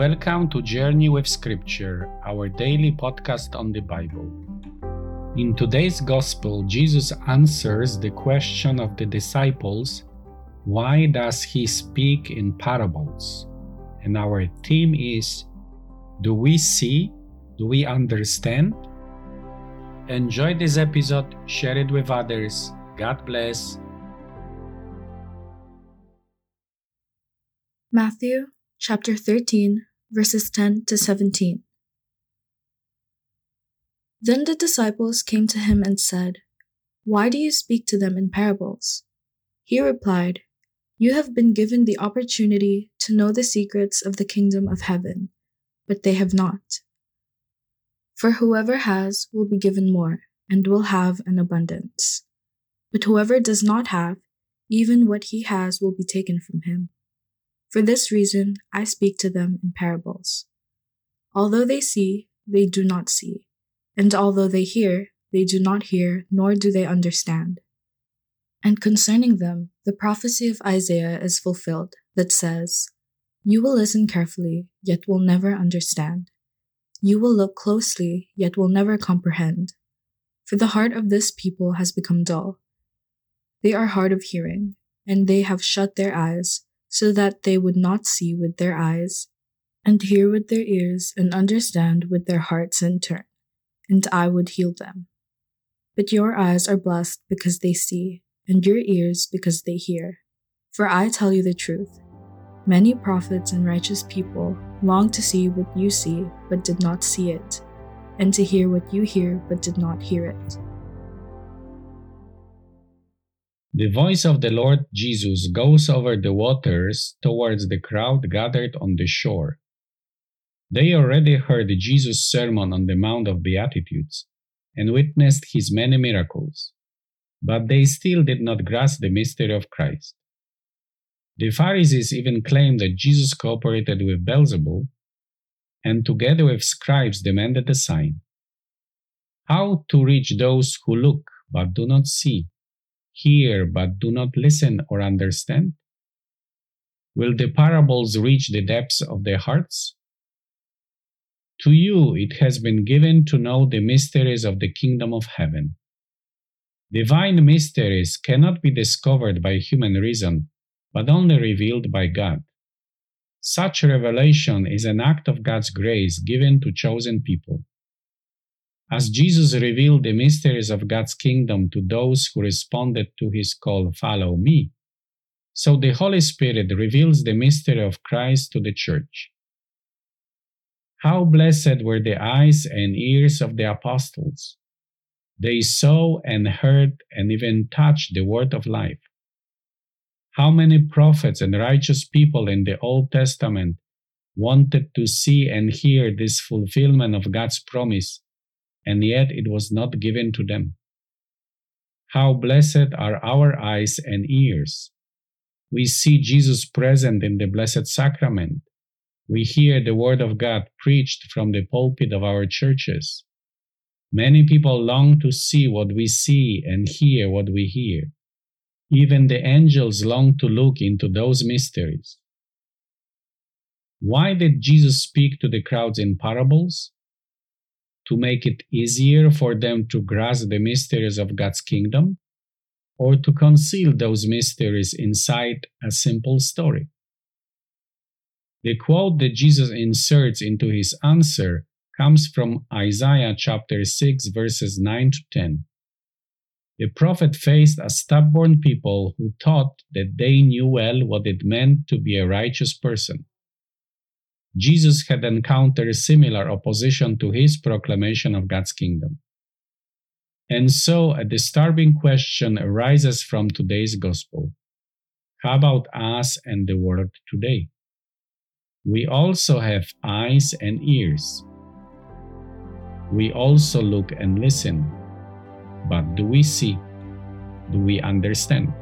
Welcome to Journey with Scripture, our daily podcast on the Bible. In today's Gospel, Jesus answers the question of the disciples why does he speak in parables? And our theme is Do we see? Do we understand? Enjoy this episode, share it with others. God bless. Matthew chapter 13, verses 10 to 17. Then the disciples came to him and said, Why do you speak to them in parables? He replied, You have been given the opportunity to know the secrets of the kingdom of heaven, but they have not. For whoever has will be given more, and will have an abundance. But whoever does not have, even what he has will be taken from him. For this reason, I speak to them in parables. Although they see, they do not see, and although they hear, they do not hear, nor do they understand. And concerning them, the prophecy of Isaiah is fulfilled that says, You will listen carefully, yet will never understand. You will look closely, yet will never comprehend. For the heart of this people has become dull. They are hard of hearing, and they have shut their eyes so that they would not see with their eyes, and hear with their ears, and understand with their hearts in turn, and I would heal them. But your eyes are blessed because they see, and your ears because they hear. For I tell you the truth. Many prophets and righteous people longed to see what you see, but did not see it, and to hear what you hear, but did not hear it. The voice of the Lord Jesus goes over the waters towards the crowd gathered on the shore. They already heard Jesus' sermon on the Mount of Beatitudes and witnessed his many miracles, but they still did not grasp the mystery of Christ. The Pharisees even claimed that Jesus cooperated with Beelzebul and together with scribes demanded a sign. How to reach those who look but do not see hear but do not listen or understand? Will the parables reach the depths of their hearts? To you it has been given to know the mysteries of the kingdom of heaven. Divine mysteries cannot be discovered by human reason, but only revealed by God. Such revelation is an act of God's grace given to chosen people. As Jesus revealed the mysteries of God's kingdom to those who responded to his call, Follow me, so the Holy Spirit reveals the mystery of Christ to the church. How blessed were the eyes and ears of the apostles! They saw and heard and even touched the word of life. How many prophets and righteous people in the Old Testament wanted to see and hear this fulfillment of God's promise and yet it was not given to them. How blessed are our eyes and ears! We see Jesus present in the Blessed Sacrament. We hear the Word of God preached from the pulpit of our churches. Many people long to see what we see and hear what we hear. Even the angels long to look into those mysteries. Why did Jesus speak to the crowds in parables? To make it easier for them to grasp the mysteries of God's kingdom, or to conceal those mysteries inside a simple story. The quote that Jesus inserts into his answer comes from Isaiah chapter 6, verses 9 to 10. The prophet faced a stubborn people who thought that they knew well what it meant to be a righteous person. Jesus had encountered similar opposition to his proclamation of God's kingdom. And so a disturbing question arises from today's gospel. How about us and the world today? We also have eyes and ears. We also look and listen. But do we see? Do we understand?